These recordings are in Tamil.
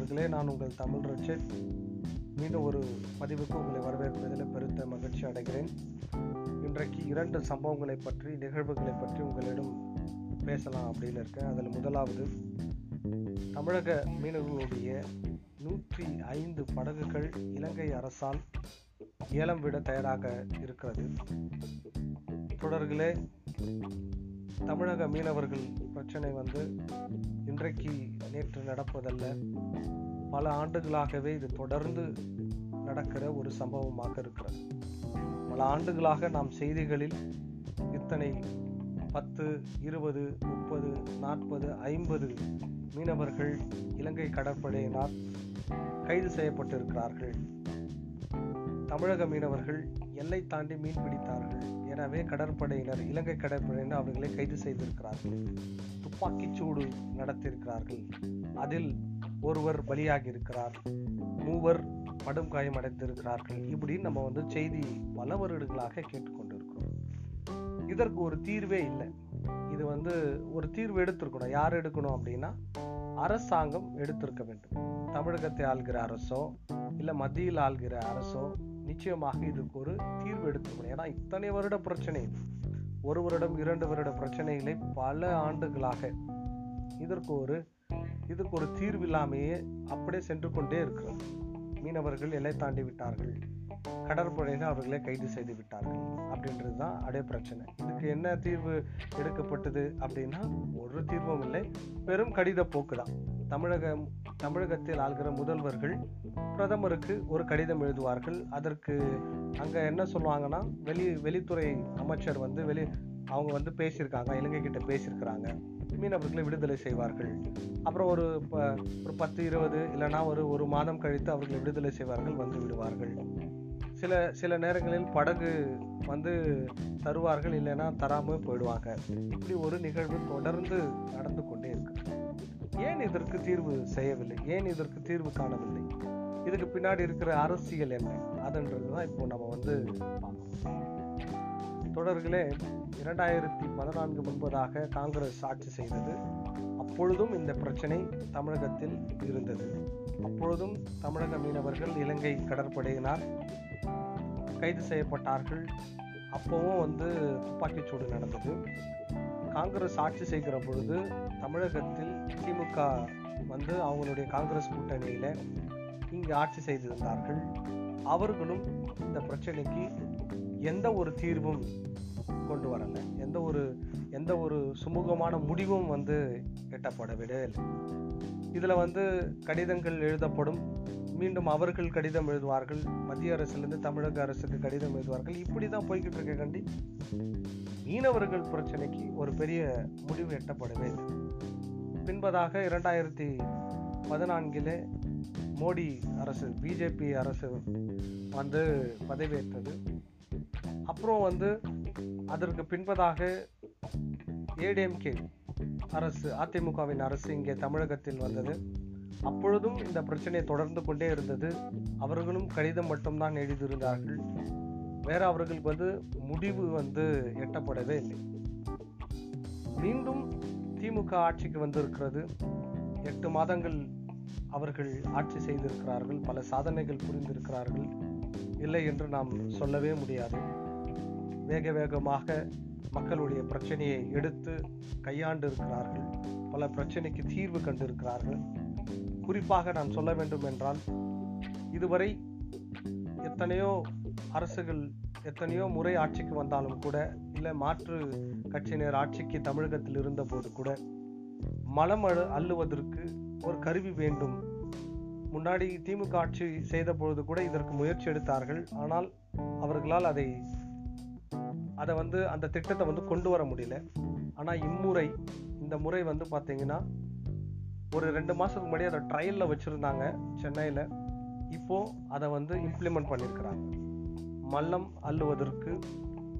தோழர்களே நான் உங்கள் தமிழ் ரட்சன். மீண்டும் ஒரு பதிவுக்கு உங்களை வரவேற்பதில் பெருத்த மகிழ்ச்சி அடைகிறேன். இன்றைக்கு இரண்டு சம்பவங்களை பற்றி நிகழ்வுகளை பற்றி உங்களிடம் பேசலாம் அப்படின்னு இருக்கேன். அதில் முதலாவது தமிழக மீனவர்களுடைய நூற்றி ஐந்து படகுகள் இலங்கை அரசால் ஏலம் விட தயாராக இருக்கிறது. தொடர்களே தமிழக மீனவர்கள் பிரச்சனை வந்து இன்றைக்கு நேற்று நடப்பதல்ல. பல ஆண்டுகளாகவே இது தொடர்ந்து நடக்கிற ஒரு சம்பவமாக இருக்கிறது. பல ஆண்டுகளாக நாம் செய்திகளில் இத்தனை பத்து இருபது முப்பது நாற்பது ஐம்பது மீனவர்கள் இலங்கை கடற்படையினால் கைது செய்யப்பட்டிருக்கிறார்கள். தமிழக மீனவர்கள் எல்லை தாண்டி மீன் பிடித்தார்கள். எனவே கடற்படையினர் இலங்கை கடற்படையினர் அவர்களை கைது செய்திருக்கிறார்கள். துப்பாக்கிச் சூடு நடத்தியிருக்கிறார்கள். அதில் ஒருவர் பலியாகி இருக்கிறார் மூவர் படும் காயம் அடைந்திருக்கிறார்கள். இப்படி நம்ம வந்து செய்தி பல வருடங்களாக கேட்டுக்கொண்டிருக்கிறோம். இதற்கு ஒரு தீர்வே இல்லை. இது வந்து ஒரு தீர்வு எடுத்திருக்கணும். யார் எடுக்கணும் அப்படின்னா அரசாங்கம் எடுத்திருக்க வேண்டும். தமிழகத்தை ஆள்கிற அரசோ இல்லை மத்தியில் ஆள்கிற அரசோ நிச்சயமாக இதுக்கு ஒரு தீர்வு எடுத்துக்கணும். ஏன்னா இத்தனை வருட பிரச்சனை. ஒரு வருடம் இரண்டு வருட பிரச்சனைகளை பல ஆண்டுகளாக இதற்கு ஒரு இதுக்கு ஒரு தீர்வு இல்லாமையே அப்படியே சென்று கொண்டே இருக்கிறது. மீனவர்கள் எல்லை தாண்டி விட்டார்கள். கடற்படையினர் அவர்களை கைது செய்து விட்டார்கள். அப்படின்றது தான் அதே பிரச்சனை. இதுக்கு என்ன தீர்வு எடுக்கப்பட்டது அப்படின்னா ஒரு தீர்வும் இல்லை. வெறும் கடித போக்கு தான் தமிழகம் தமிழகத்தில் ஆள்கிற முதல்வர்கள் பிரதமருக்கு ஒரு கடிதம் எழுதுவார்கள். அதற்கு அங்கே என்ன சொல்லுவாங்கன்னா வெளி வெளித்துறை அமைச்சர் வந்து வெளி அவங்க வந்து பேசியிருக்காங்க இலங்கை கிட்ட பேசியிருக்கிறாங்க. மீனவர்களை விடுதலை செய்வார்கள். அப்புறம் ஒரு ஒரு பத்து இருபது இல்லைனா ஒரு ஒரு மாதம் கழித்து அவர்களை விடுதலை செய்வார்கள் வந்து விடுவார்கள். சில சில நேரங்களில் படகு வந்து தருவார்கள் இல்லைன்னா தராமல் போயிடுவாங்க. இப்படி ஒரு நிகழ்வு தொடர்ந்து நடந்து கொண்டே இருக்கு. ஏன் இதற்கு தீர்வு செய்யவில்லை? ஏன் இதற்கு தீர்வு காணவில்லை? இதுக்கு பின்னாடி இருக்கிற அரசியல் என்ன? அதுன்றது தான் இப்போ நம்ம வந்து தொடர்களே இரண்டாயிரத்தி பதினான்கு முன்பதாக காங்கிரஸ் ஆட்சி செய்தது. அப்பொழுதும் இந்த பிரச்சனை தமிழகத்தில் இருந்தது. அப்பொழுதும் தமிழக மீனவர்கள் இலங்கை கடற்படையினால் கைது செய்யப்பட்டார்கள். அப்போவும் வந்து துப்பாக்கிச்சூடு நடந்தது. காங்கிரஸ் ஆட்சி செய்கிற பொழுது தமிழகத்தில் திமுக வந்து அவங்களுடைய காங்கிரஸ் கூட்டணியில் இங்கு ஆட்சி செய்திருந்தார்கள். அவர்களும் இந்த பிரச்சனைக்கு எந்த ஒரு தீர்வும் கொண்டு வரலை. எந்த ஒரு எந்த ஒரு சுமூகமான முடிவும் வந்து எட்டப்படவில்லை. இதில் வந்து கடிதங்கள் எழுதப்படும். மீண்டும் அவர்கள் கடிதம் எழுதுவார்கள். மத்திய அரசிலிருந்து தமிழக அரசுக்கு கடிதம் எழுதுவார்கள். இப்படி தான் போய்கிட்டு இருக்க கண்டி. மீனவர்கள் பிரச்சனைக்கு ஒரு பெரிய முடிவு எட்டப்படவே இல்லை. பின்பதாக இரண்டாயிரத்தி பதினான்கிலே மோடி அரசு பிஜேபி அரசு வந்து பதவியேற்றது. அப்புறம் வந்து அதற்கு பின்பதாக ஏடிஎம்கே அரசு அதிமுகவின் அரசு இங்கே தமிழகத்தில் வந்தது. அப்பொழுதும் இந்த பிரச்சனை தொடர்ந்து கொண்டே இருந்தது. அவர்களும் கடிதம் மட்டும்தான் எழுதியிருந்தார்கள். வேற அவர்களுக்கு வந்து முடிவு வந்து எட்டப்படவே இல்லை. மீண்டும் திமுக ஆட்சிக்கு வந்திருக்கிறது. எட்டு மாதங்கள் அவர்கள் ஆட்சி செய்திருக்கிறார்கள். பல சாதனைகள் புரிந்திருக்கிறார்கள். இல்லை என்று நாம் சொல்லவே முடியாது. வேக வேகமாக மக்களுடைய பிரச்சனையை எடுத்து கையாண்டு இருக்கிறார்கள். பல பிரச்சனைக்கு தீர்வு கண்டிருக்கிறார்கள். குறிப்பாக நான் சொல்ல வேண்டும் என்றால் இதுவரை எத்தனையோ அரசுகள் எத்தனையோ முறை ஆட்சிக்கு வந்தாலும் கூட இல்லை மாற்று கட்சியினர் ஆட்சிக்கு தமிழகத்தில் இருந்தபோது கூட மலம் அழு அள்ளுவதற்கு ஒரு கருவி வேண்டும். முன்னாடி திமுக ஆட்சி செய்த பொழுது கூட இதற்கு முயற்சி எடுத்தார்கள். ஆனால் அவர்களால் அதை அதை வந்து அந்த திட்டத்தை வந்து கொண்டு வர முடியல. ஆனால் இம்முறை இந்த முறை வந்து பார்த்தீங்கன்னா ஒரு ரெண்டு மாதத்துக்கு முன்னாடி அதை ட்ரையலில் வச்சுருந்தாங்க சென்னையில். இப்போது அதை வந்து இம்ப்ளிமெண்ட் பண்ணியிருக்கிறாங்க மல்லம் அள்ளுவதற்கு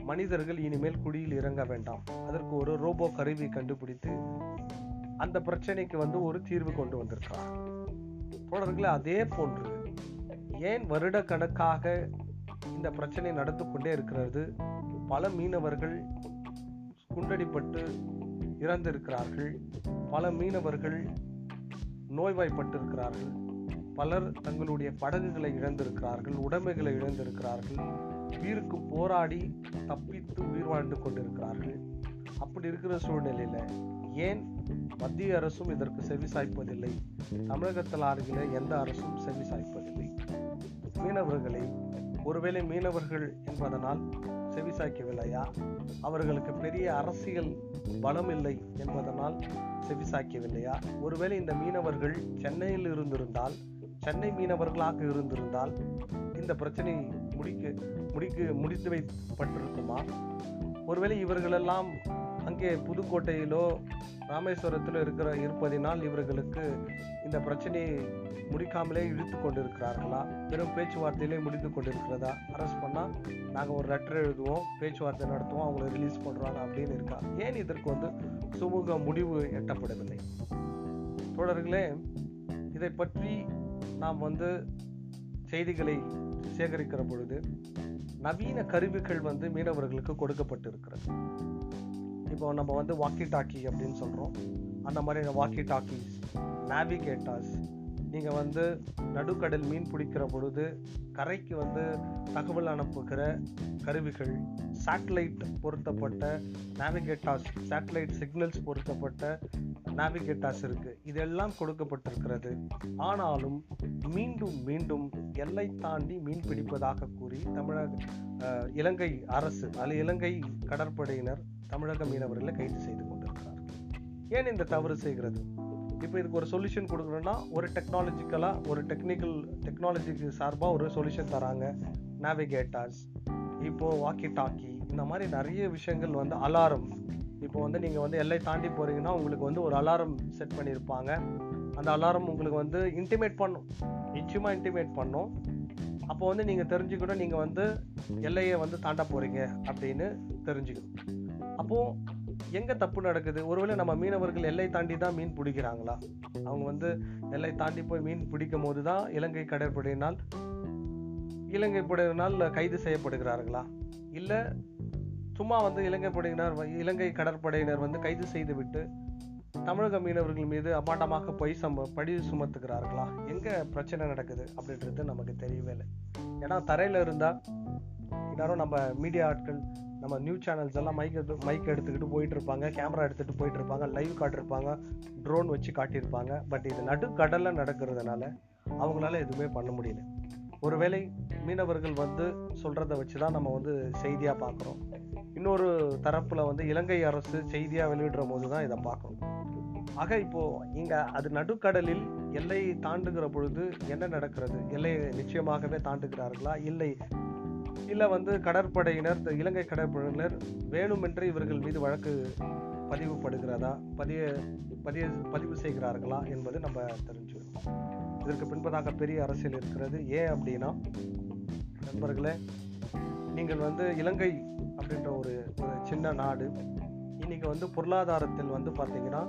மனிதர்கள் இனிமேல் குழியில் இறங்க வேண்டாம். அதற்கு ஒரு ரோபோ கருவி கண்டுபிடித்து அந்த பிரச்சனைக்கு வந்து ஒரு தீர்வு கொண்டு வந்திருக்கிறார். தொடர்களை அதே போன்று ஏன் வருட கணக்காக இந்த பிரச்சனை நடந்து கொண்டே இருக்கிறது? பல மீனவர்கள் குண்டடிப்பட்டு இறந்திருக்கிறார்கள். பல மீனவர்கள் நோய்வாய்ப்பட்டிருக்கிறார்கள். பலர் தங்களுடைய படகுகளை இழந்திருக்கிறார்கள் உடைமைகளை இழந்திருக்கிறார்கள் உயிருக்கு போராடி தப்பித்து உயிர் வாழ்ந்து கொண்டிருக்கிறார்கள். அப்படி இருக்கிற சூழ்நிலையில் ஏன் மத்திய அரசும் இதற்கு செவி சாய்ப்பதில்லை? தமிழகத்தில் ஆளுகிற எந்த அரசும் செவி சாய்ப்பதில்லை? மீனவர்களை ஒருவேளை மீனவர்கள் என்பதனால் செவி சாய்க்கவில்லையா? அவர்களுக்கு பெரிய அரசியல் பலம் இல்லை என்பதனால் செவி சாய்க்கவில்லையா? ஒருவேளை இந்த மீனவர்கள் சென்னையில் இருந்திருந்தால் சென்னை மீனவர்களாக இருந்திருந்தால் இந்த பிரச்சனை முடிக்க முடிக்க முடித்து வைப்பட்டிருக்குமா ஒருவேளை இவர்களெல்லாம் அங்கே புதுக்கோட்டையிலோ ராமேஸ்வரத்திலோ இருக்கிற இருப்பதினால் இவர்களுக்கு இந்த பிரச்சனையை முடிக்காமலே இழுத்து கொண்டிருக்கிறார்களா? வெறும் பேச்சுவார்த்தையிலே முடித்து கொண்டிருக்கிறதா? அரெஸ்ட் பண்ணால் நாங்கள் ஒரு லெட்டர் எழுதுவோம் பேச்சுவார்த்தை நடத்துவோம் அவங்கள ரிலீஸ் பண்ணுறாங்க அப்படின்னு இருக்கா? ஏன் இதற்கு வந்து சுமூக முடிவு எட்டப்படவில்லை? தோழர்களே இதை பற்றி நாம் வந்து செய்திகளை சேகரிக்கிற பொழுது நவீன கருவிகள் வந்து மீனவர்களுக்கு கொடுக்கப்பட்டிருக்கிறது. இப்போ நம்ம வந்து வாக்கி டாக்கி அப்படின்னு சொல்கிறோம் அந்த மாதிரி வாக்கி டாக்கிஸ் நேவிகேட்டர்ஸ் நீங்கள் வந்து நடுக்கடல் மீன் பிடிக்கிற பொழுது கரைக்கு வந்து தகவல் அனுப்புகிற கருவிகள் சேட்டலைட் பொருத்தப்பட்ட நேவிகேட்டாஸ் சேட்டலைட் சிக்னல்ஸ் பொருத்தப்பட்ட நேவிகேட்டாஸ் இருக்குது இதெல்லாம் கொடுக்கப்பட்டிருக்கிறது. ஆனாலும் மீண்டும் மீண்டும் எல்லை தாண்டி மீன் பிடிப்பதாக கூறி தமிழக இலங்கை அரசு அல்ல இலங்கை கடற்படையினர் தமிழக மீனவர்களை கைது செய்து கொண்டிருக்கிறார்கள். ஏன் இந்த தவறு செய்கிறது? இப்போ இதுக்கு ஒரு சொல்யூஷன் கொடுக்கணும்னா ஒரு டெக்னாலஜிக்கலாக ஒரு டெக்னிக்கல் டெக்னாலஜிக்கு சார்பாக ஒரு சொல்யூஷன் தராங்க. நேவிகேட்டர்ஸ் இப்போது வாக்கி டாக்கி இந்த மாதிரி நிறைய விஷயங்கள் வந்து அலாரம் இப்போ வந்து நீங்கள் வந்து எல்லை தாண்டி போகிறீங்கன்னா உங்களுக்கு வந்து ஒரு அலாரம் செட் பண்ணியிருப்பாங்க. அந்த அலாரம் உங்களுக்கு வந்து இன்டிமேட் பண்ணும். நிச்சயமாக இன்டிமேட் பண்ணும். அப்போ வந்து நீங்கள் தெரிஞ்சுக்கணும் நீங்கள் வந்து எல்லையை வந்து தாண்ட போகிறீங்க அப்படின்னு தெரிஞ்சுக்கணும் அப்போது எங்கே தப்பு நடக்குது? ஒருவேளை நம்ம மீனவர்கள் எல்லை தாண்டி தான் மீன் பிடிக்கிறாங்களா? அவங்க வந்து எல்லை தாண்டி போய் மீன் பிடிக்கும் போது தான் இலங்கை கடற்படையினால் இலங்கை படையினால் கைது செய்யப்படுகிறார்களா? இல்லை சும்மா வந்து இலங்கை படையினர் இலங்கை கடற்படையினர் வந்து கைது செய்துவிட்டு தமிழக மீனவர்கள் மீது அபாண்டமாக பொய் சம பழி சுமத்துகிறார்களா? எங்க பிரச்சனை நடக்குது அப்படின்றது நமக்கு தெரியவே இல்லை. ஏன்னா தரையில இருந்தா எல்லாரும் நம்ம மீடியா ஆட்கள் நம்ம நியூஸ் சேனல்ஸ் எல்லாம் மைக் எடுத்து மைக் எடுத்துக்கிட்டு போயிட்டு இருப்பாங்க கேமரா எடுத்துகிட்டு போயிட்டு இருப்பாங்க லைவ் காட்டிருப்பாங்க ட்ரோன் வச்சு காட்டியிருப்பாங்க. பட் இது நடுக்கடலில் நடக்கிறதுனால அவங்களால எதுவுமே பண்ண முடியல. ஒருவேளை மீனவர்கள் வந்து சொல்கிறத வச்சு தான் நம்ம வந்து செய்தியாக பார்க்குறோம். இன்னொரு தரப்பில் வந்து இலங்கை அரசு செய்தியாக வெளியிடுற போது தான் இதை பார்க்குறோம். ஆக இப்போ இங்கே அது நடுக்கடலில் எல்லை தாண்டுகிற பொழுது என்ன நடக்கிறது? எல்லையை நிச்சயமாகவே தாண்டுகிறார்களா? இல்லை சில வந்து கடற்படையினர் இந்த இலங்கை கடற்படையினர் வேணுமென்று இவர்கள் மீது வழக்கு பதிவுபடுகிறதா? பதிய பதிய பதிவு செய்கிறார்களா என்பது நம்ம தெரிஞ்சுக்கணும். இதற்கு பின்பதாக பெரிய அரசியல் இருக்கிறது. ஏன் அப்படின்னா நண்பர்களே நீங்கள் வந்து இலங்கை அப்படின்ற ஒரு ஒரு சின்ன நாடு. இன்னைக்கு வந்து பொருளாதாரத்தில் வந்து பார்த்தீங்கன்னா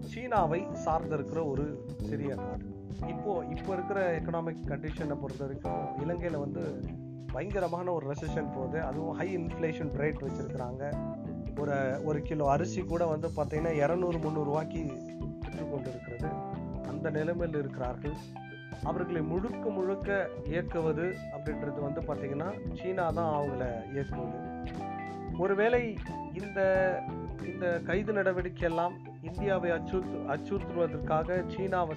சீனாவை சார்ந்திருக்கிற ஒரு சிறிய நாடு. இப்போ இப்போ இருக்கிற எக்கனாமிக் கண்டிஷனை பொறுத்த வரைக்கும் இலங்கையில் வந்து பயங்கரமான ஒரு ரெசிஷன் போகுது. அதுவும் ஹை இன்ஃப்ளேஷன் ரேட் வச்சுருக்குறாங்க. ஒரு ஒரு கிலோ அரிசி கூட வந்து பார்த்திங்கன்னா இரநூறு முந்நூறுரூவாய்க்கு விற்று கொண்டிருக்கிறது. அந்த நிலைமையில் இருக்கிறார்கள். அவர்களை முழுக்க முழுக்க இயக்குவது அப்படின்றது வந்து பார்த்திங்கன்னா சீனா தான் அவங்கள இயக்குவது. ஒருவேளை இந்த இந்த கைது நடவடிக்கை எல்லாம் இந்தியாவை அச்சுறுத்து அச்சுறுத்துவதற்காக சீனாவை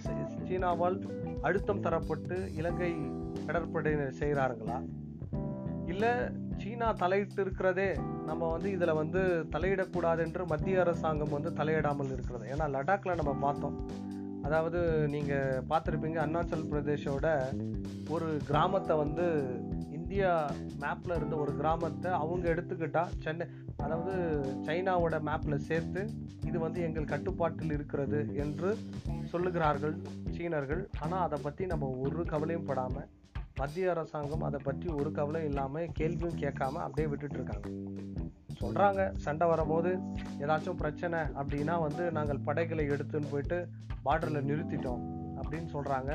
சீனாவால் அழுத்தம் தரப்பட்டு இலங்கை கடற்படையினர் செய்கிறார்களா? இல்லை சீனா தலையிட்டு இருக்கிறதே நம்ம வந்து இதில் வந்து தலையிடக்கூடாது என்று மத்திய அரசாங்கம் வந்து தலையிடாமல் இருக்கிறது. ஏன்னா லடாக்ல நம்ம பார்த்தோம். அதாவது நீங்கள் பார்த்துருப்பீங்க அருணாச்சல் பிரதேஷோட ஒரு கிராமத்தை வந்து இந்தியா மேப்பில் இருந்த ஒரு கிராமத்தை அவங்க எடுத்துக்கிட்டால் சென்னை அதாவது சைனாவோட மேப்பில் சேர்த்து இது வந்து எங்கள் கட்டுப்பாட்டில் இருக்கிறது என்று சொல்லுகிறார்கள் சீனர்கள். ஆனால் அதை பற்றி நம்ம ஒரு கவலையும் படாமல் மத்திய அரசாங்கம் அதை பற்றி ஒரு கவலை இல்லாமல் கேள்வியும் கேட்காம அப்படியே விட்டுட்ருக்காங்க சொல்கிறாங்க சண்டை வரும்போது ஏதாச்சும் பிரச்சனை அப்படின்னா வந்து நாங்கள் படைகளை எடுத்துன்னு போயிட்டு பார்டரில் நிறுத்திட்டோம் அப்படின்னு சொல்கிறாங்க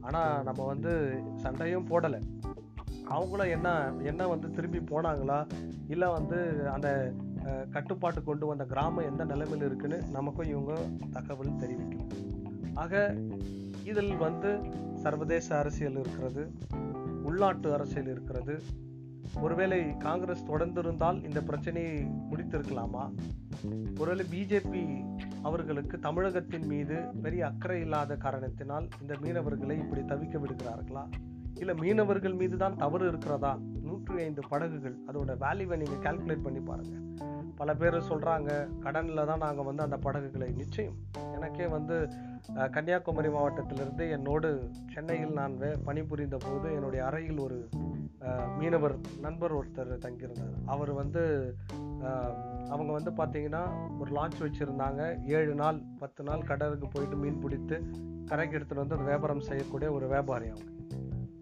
ஆனால் நம்ம வந்து சண்டையும் போடலை. அவங்களும் என்ன என்ன வந்து திரும்பி போனாங்களா? இல்லை வந்து அந்த கட்டுப்பாட்டு கொண்டு வந்த கிராமம் எந்த நிலைமையில் இருக்குன்னு நமக்கும் இவங்க தகவல் தெரிவிக்கும் ஆக இதில் வந்து சர்வதேச அரசியல் இருக்கிறது உள்நாட்டு அரசியல் இருக்கிறது. ஒருவேளை காங்கிரஸ் தொடர்ந்திருந்தால் இந்த பிரச்சனையை முடித்திருக்கலாமா? ஒருவேளை பிஜேபி அவர்களுக்கு தமிழகத்தின் மீது பெரிய அக்கறை இல்லாத காரணத்தினால் இந்த மீனவர்களை இப்படி தவிக்க விடுகிறார்களா? இல்லை மீனவர்கள் மீது தான் தவறு இருக்கிறதா? நூற்றி ஐந்து படகுகள் அதோட வேல்யூவை நீங்கள் கால்குலேட் பண்ணி பாருங்கள் பல பேர் சொல்கிறாங்க கடனில் தான் நாங்கள் வந்து அந்த படகுகளை. நிச்சயம். எனக்கே வந்து கன்னியாகுமரி மாவட்டத்திலிருந்து என்னோடு சென்னையில் நான் வே பணிபுரிந்த போது என்னுடைய அறையில் ஒரு மீனவர் நண்பர் ஒருத்தர் தங்கியிருந்தார். அவர் வந்து அவங்க வந்து பார்த்தீங்கன்னா ஒரு லான்ச் வச்சுருந்தாங்க. ஏழு நாள் பத்து நாள் கடலுக்கு போயிட்டு மீன் பிடித்து கரைக்கு எடுத்துகிட்டு வந்து வியாபாரம் செய்யக்கூடிய ஒரு வியாபாரி அவங்க.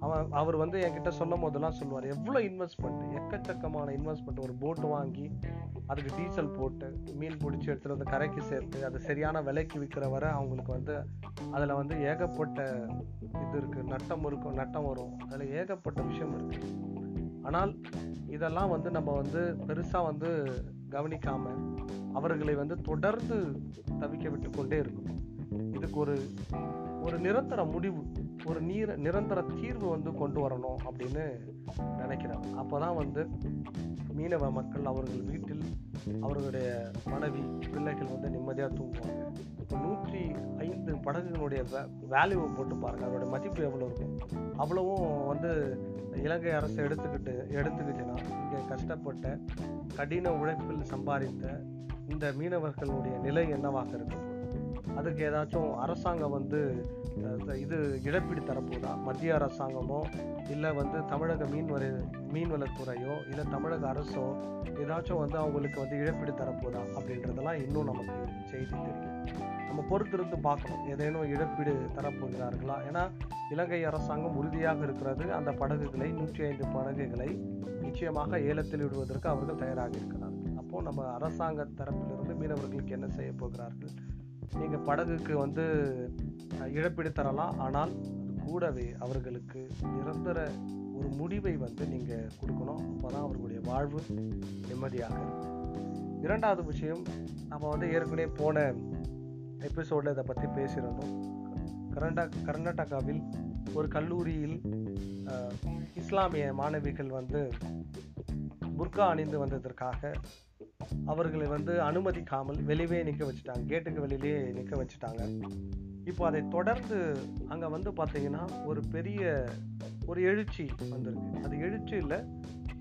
அவன் அவர் வந்து என்கிட்ட சொல்லும் போதெல்லாம் சொல்லுவார் எவ்வளோ இன்வெஸ்ட்மெண்ட் எக்கச்சக்கமான இன்வெஸ்ட்மெண்ட் ஒரு போட்டு வாங்கி அதுக்கு டீசல் போட்டு மீன் பிடிச்சி எடுத்துகிட்டு வந்து கரைக்கு சேர்த்து அது சரியான விலைக்கு விற்கிற வரை அவங்களுக்கு வந்து அதில் வந்து ஏகப்பட்ட இது இருக்குது நட்டம் இருக்கும் நட்டம் வரும். அதில் ஏகப்பட்ட விஷயம் இருக்குது ஆனால் இதெல்லாம் வந்து நம்ம வந்து பெருசாக வந்து கவனிக்காமல் அவர்களை வந்து தொடர்ந்து தவிக்க விட்டு கொண்டே இருக்கும். இதுக்கு ஒரு ஒரு நிரந்தர முடிவு ஒரு நீர நிரந்தர தீர்வு வந்து கொண்டு வரணும் அப்படின்னு நினைக்கிறாங்க அப்போதான் வந்து மீனவ மக்கள் அவர்கள் வீட்டில் அவர்களுடைய மனைவி பிள்ளைகள் வந்து நிம்மதியாக தூங்குவாங்க. இப்போ நூற்றி ஐந்து படகுகளுடைய வேல்யூவை போட்டு பாருங்கள் அதோட மதிப்பு எவ்வளோ இருக்கும் அவ்வளவும் வந்து இலங்கை அரசு எடுத்துக்கிட்டு எடுத்துக்கிச்சுன்னா இங்கே கஷ்டப்பட்ட கடின உழைப்பில் சம்பாதித்த இந்த மீனவர்களுடைய நிலை என்னவாக இருக்கும் அதுக்கு ஏதாச்சும் அரசாங்கம் வந்து இது இழப்பீடு தரப்போதா? மத்திய அரசாங்கமோ இல்லை வந்து தமிழக மீன்வர மீன்வளத்துறையோ இல்லை தமிழக அரசோ ஏதாச்சும் வந்து அவங்களுக்கு வந்து இழப்பீடு தரப்போதா? அப்படின்றதெல்லாம் இன்னும் நமக்கு செய்தி தெரியும். நம்ம பொறுத்திருந்து பார்க்கணும். ஏதேனும் இழப்பீடு தரப்போகிறார்களா? ஏன்னா இலங்கை அரசாங்கம் உறுதியாக இருக்கிறது. அந்த படகுகளை நூற்றி ஐந்து படகுகளை நிச்சயமாக ஏலத்தில் விடுவதற்கு அவர்கள் தயாராக இருக்கிறார்கள். அப்போது நம்ம அரசாங்க தரப்பிலிருந்து மீனவர்களுக்கு என்ன செய்ய போகிறார்கள்? நீங்கள் படகுக்கு வந்து இழப்பீடு தரலாம். ஆனால் அது கூடவே அவர்களுக்கு நிரந்தர ஒரு முடிவை வந்து நீங்கள் கொடுக்கணும். அப்பதான் அவர்களுடைய வாழ்வு நிம்மதியாக இருக்கும். இரண்டாவது விஷயம் நம்ம வந்து ஏற்கனவே போன எபிசோடில் இதை பற்றி பேசியிருந்தோம். கர்நா கர்நாடகாவில் ஒரு கல்லூரியில் இஸ்லாமிய மாணவிகள் வந்து புர்கா அணிந்து வந்ததற்காக அவர்களை வந்து அனுமதிக்காமல் வெளியே நிற்க வச்சுட்டாங்க. கேட்டுக்கு வெளியிலே நிற்க வச்சுட்டாங்க. இப்போ அதை தொடர்ந்து அங்கே வந்து பார்த்தீங்கன்னா ஒரு பெரிய ஒரு எழுச்சி வந்திருக்கு. அது எழுச்சி இல்லை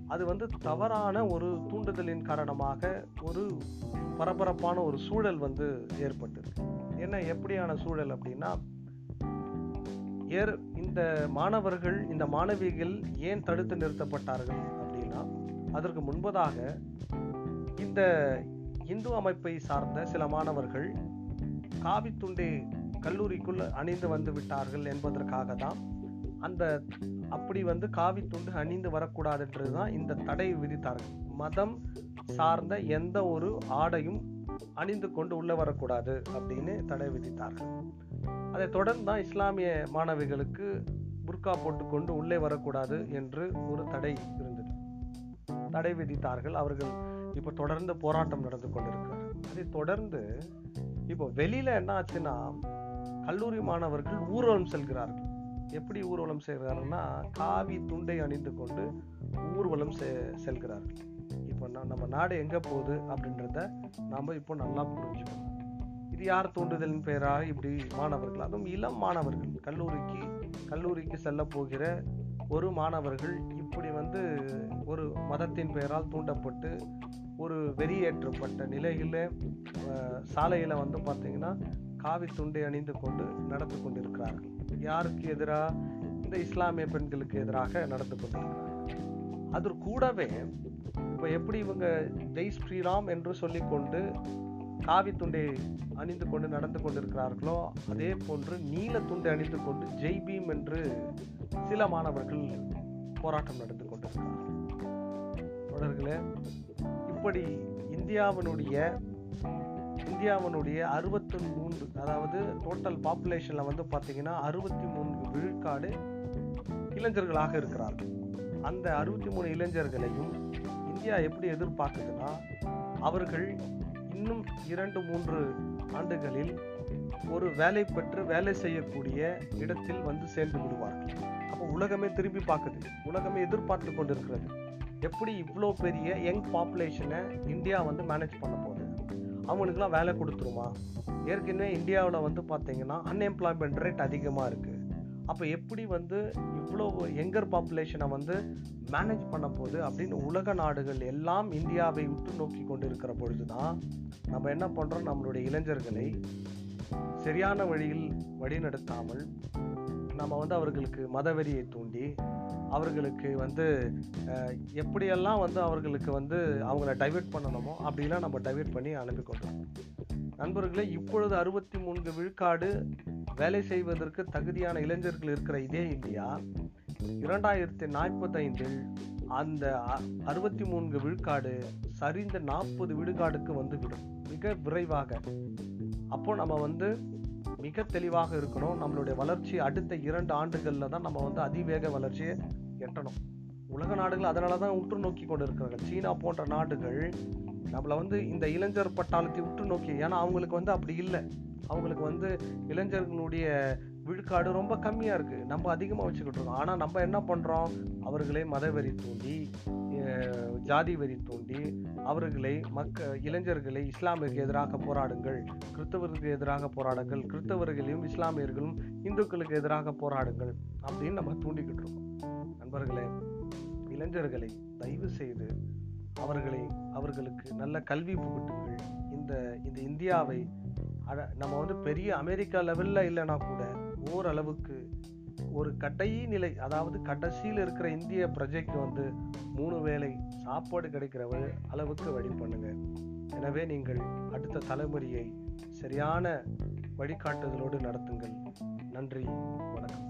அது வந்து தவறான ஒரு தூண்டுதலின் காரணமாக ஒரு பரபரப்பான ஒரு சூழல் வந்து ஏற்பட்டிருக்கு. என்ன எப்படியான சூழல் அப்படின்னா ஏர் இந்த மாணவர்கள் இந்த மாணவிகள் ஏன் தடுத்து நிறுத்தப்பட்டார்கள் அப்படின்னா அதற்கு முன்பதாக இந்த இந்து அமைப்பை சார்ந்த சில மாணவர்கள் காவி துண்டை கல்லூரிக்குள் அணிந்து வந்து விட்டார்கள் என்பதற்காக தான் அந்த அப்படி வந்து காவி துண்டு அணிந்து வரக்கூடாதுன்றது தான் இந்த தடை விதித்தார்கள். மதம் சார்ந்த எந்த ஒரு ஆடையும் அணிந்து கொண்டு உள்ளே வரக்கூடாது அப்படின்னு தடை விதித்தார்கள். அதை தொடர்ந்து தான் இஸ்லாமிய மாணவிகளுக்கு புர்கா போட்டுக்கொண்டு உள்ளே வரக்கூடாது என்று ஒரு தடை இருந்தது. தடை விதித்தார்கள். அவர்கள் இப்போ தொடர்ந்து போராட்டம் நடந்து கொண்டிருக்கிறார். அதை தொடர்ந்து இப்போ வெளியில என்ன ஆச்சுன்னா கல்லூரி மாணவர்கள் ஊர்வலம் செல்கிறார்கள். எப்படி ஊர்வலம் செய்கிறார்கள்னா காவி துண்டை அணிந்து கொண்டு ஊர்வலம் செ- செல்கிறார்கள். இப்போ நான் நம்ம நாடு எங்கே போகுது அப்படின்றத நாம் இப்போ நல்லா புரிஞ்சுக்கணும். இது யார் தூண்டுதலின் பெயராக இப்படி மாணவர்கள். அதுவும் இளம் மாணவர்கள். கல்லூரிக்கு கல்லூரிக்கு செல்ல போகிற ஒரு மாணவர்கள் இப்படி வந்து ஒரு மதத்தின் பெயரால் தூண்டப்பட்டு ஒரு வெறியேற்றப்பட்ட நிலையில் சாலையில் வந்து பார்த்தீங்கன்னா காவி துண்டை அணிந்து கொண்டு நடந்து கொண்டிருக்கிறார்கள். யாருக்கு எதிராக இந்த இஸ்லாமிய பெண்களுக்கு எதிராக நடந்து கொண்டிருக்கிறார்கள். அது கூடவே இப்போ எப்படி இவங்க ஜெய் ஸ்ரீராம் என்று சொல்லிக்கொண்டு காவி துண்டை அணிந்து கொண்டு நடந்து கொண்டிருக்கிறார்களோ அதே போன்று நீல துண்டை அணிந்து கொண்டு ஜெய் பீம் என்று சில மாணவர்கள் போராட்டம் நடந்து கொண்டிருக்கிறார்கள். தொடர்களே இப்படி இந்தியாவினுடைய இந்தியாவினுடைய அறுபத்தி மூன்று அதாவது டோட்டல் பாப்புலேஷனில் வந்து பார்த்தீங்கன்னா அறுபத்தி மூன்று விழுக்காடு இளைஞர்களாக இருக்கிறார்கள். அந்த அறுபத்தி மூணு இளைஞர்களையும் இந்தியா எப்படி எதிர்பார்க்குதுன்னா அவர்கள் இன்னும் இரண்டு மூன்று ஆண்டுகளில் ஒரு வேலை பெற்று வேலை செய்யக்கூடிய இடத்தில் வந்து சேர்ந்து விடுவார்கள். அப்போ உலகமே திரும்பி பார்க்குது. உலகமே எதிர்பார்த்து கொண்டிருக்கிறது. எப்படி இவ்வளோ பெரிய யங் பாப்புலேஷனை இந்தியா வந்து மேனேஜ் பண்ண போகுது? அவங்களுக்குலாம் வேலை கொடுத்துருமா? ஏற்கனவே இந்தியாவில் வந்து பார்த்தீங்கன்னா அன்எம்ப்ளாய்மெண்ட் ரேட் அதிகமாக இருக்குது அப்போ எப்படி வந்து இவ்வளோ யங்கர் பாப்புலேஷனை வந்து மேனேஜ் பண்ண போகுது அப்படின்னு உலக நாடுகள் எல்லாம் இந்தியாவை உற்று நோக்கி கொண்டு இருக்கிற பொழுது தான் நம்ம என்ன பண்ணுறோம் நம்மளுடைய இளைஞர்களை சரியான வழியில் வழிநடத்தாமல் நம்ம வந்து அவர்களுக்கு மதவெறியை தூண்டி அவர்களுக்கு வந்து எப்படியெல்லாம் வந்து அவர்களுக்கு வந்து அவங்கள டைவெர்ட் பண்ணணுமோ அப்படிலாம் நம்ம டைவெர்ட் பண்ணி அனுப்பி கொண்டோம் நண்பர்களே இப்பொழுது அறுபத்தி மூன்று விழுக்காடு வேலை செய்வதற்கு தகுதியான இளைஞர்கள் இருக்கிற இதே இந்தியா இரண்டாயிரத்தி நாற்பத்தைந்தில் அந்த அறுபத்தி மூன்று விழுக்காடு சரிந்த நாற்பது விழுக்காடுக்கு வந்துவிடும். மிக விரைவாக. அப்போ நம்ம வந்து மிக தெளிவாக இருக்கணும். நம்மளுடைய வளர்ச்சி அடுத்த இரண்டு ஆண்டுகளில் தான் நம்ம வந்து அதிவேக வளர்ச்சியை எட்டணும். உலக நாடுகள் அதனால தான் உற்று நோக்கி கொண்டு இருக்கிறாங்க சீனா போன்ற நாடுகள் நம்மளை வந்து இந்த இளைஞர் பட்டாளத்தை உற்று நோக்கி ஏன்னா அவங்களுக்கு வந்து அப்படி இல்லை. அவங்களுக்கு வந்து இளைஞர்களுடைய விழுக்காடு ரொம்ப கம்மியாக இருக்குது நம்ம அதிகமாக வச்சுக்கிட்டு இருக்கோம். ஆனால் நம்ம என்ன பண்ணுறோம் அவர்களை மதவெறி தூண்டி ஜாதி வெறி தூண்டி அவர்களை மக்க இளைஞர்களை இஸ்லாமிற்கு எதிராக போராடுங்கள் கிறிஸ்தவருக்கு எதிராக போராடுங்கள் கிறிஸ்தவர்களையும் இஸ்லாமியர்களும் இந்துக்களுக்கு எதிராக போராடுங்கள் அப்படின்னு நம்ம தூண்டிக்கிட்டு இருக்கோம். நண்பர்களே இளைஞர்களை தயவு செய்து அவர்களை அவர்களுக்கு நல்ல கல்வி புகட்டுங்கள். இந்த இந்த இந்தியாவை அழ- நம்ம வந்து பெரிய அமெரிக்கா லெவலில் இல்லைன்னா கூட ஓரளவுக்கு ஒரு கட்டை நிலை அதாவது கடைசியில் இருக்கிற இந்திய பிரஜைக்கு வந்து மூணு வேளை சாப்பாடு கிடைக்கிற அளவுக்கு வழி பண்ணுங்க. எனவே நீங்கள் அடுத்த தலைமுறையை சரியான வழிகாட்டுதலோடு நடத்துங்கள். நன்றி வணக்கம்.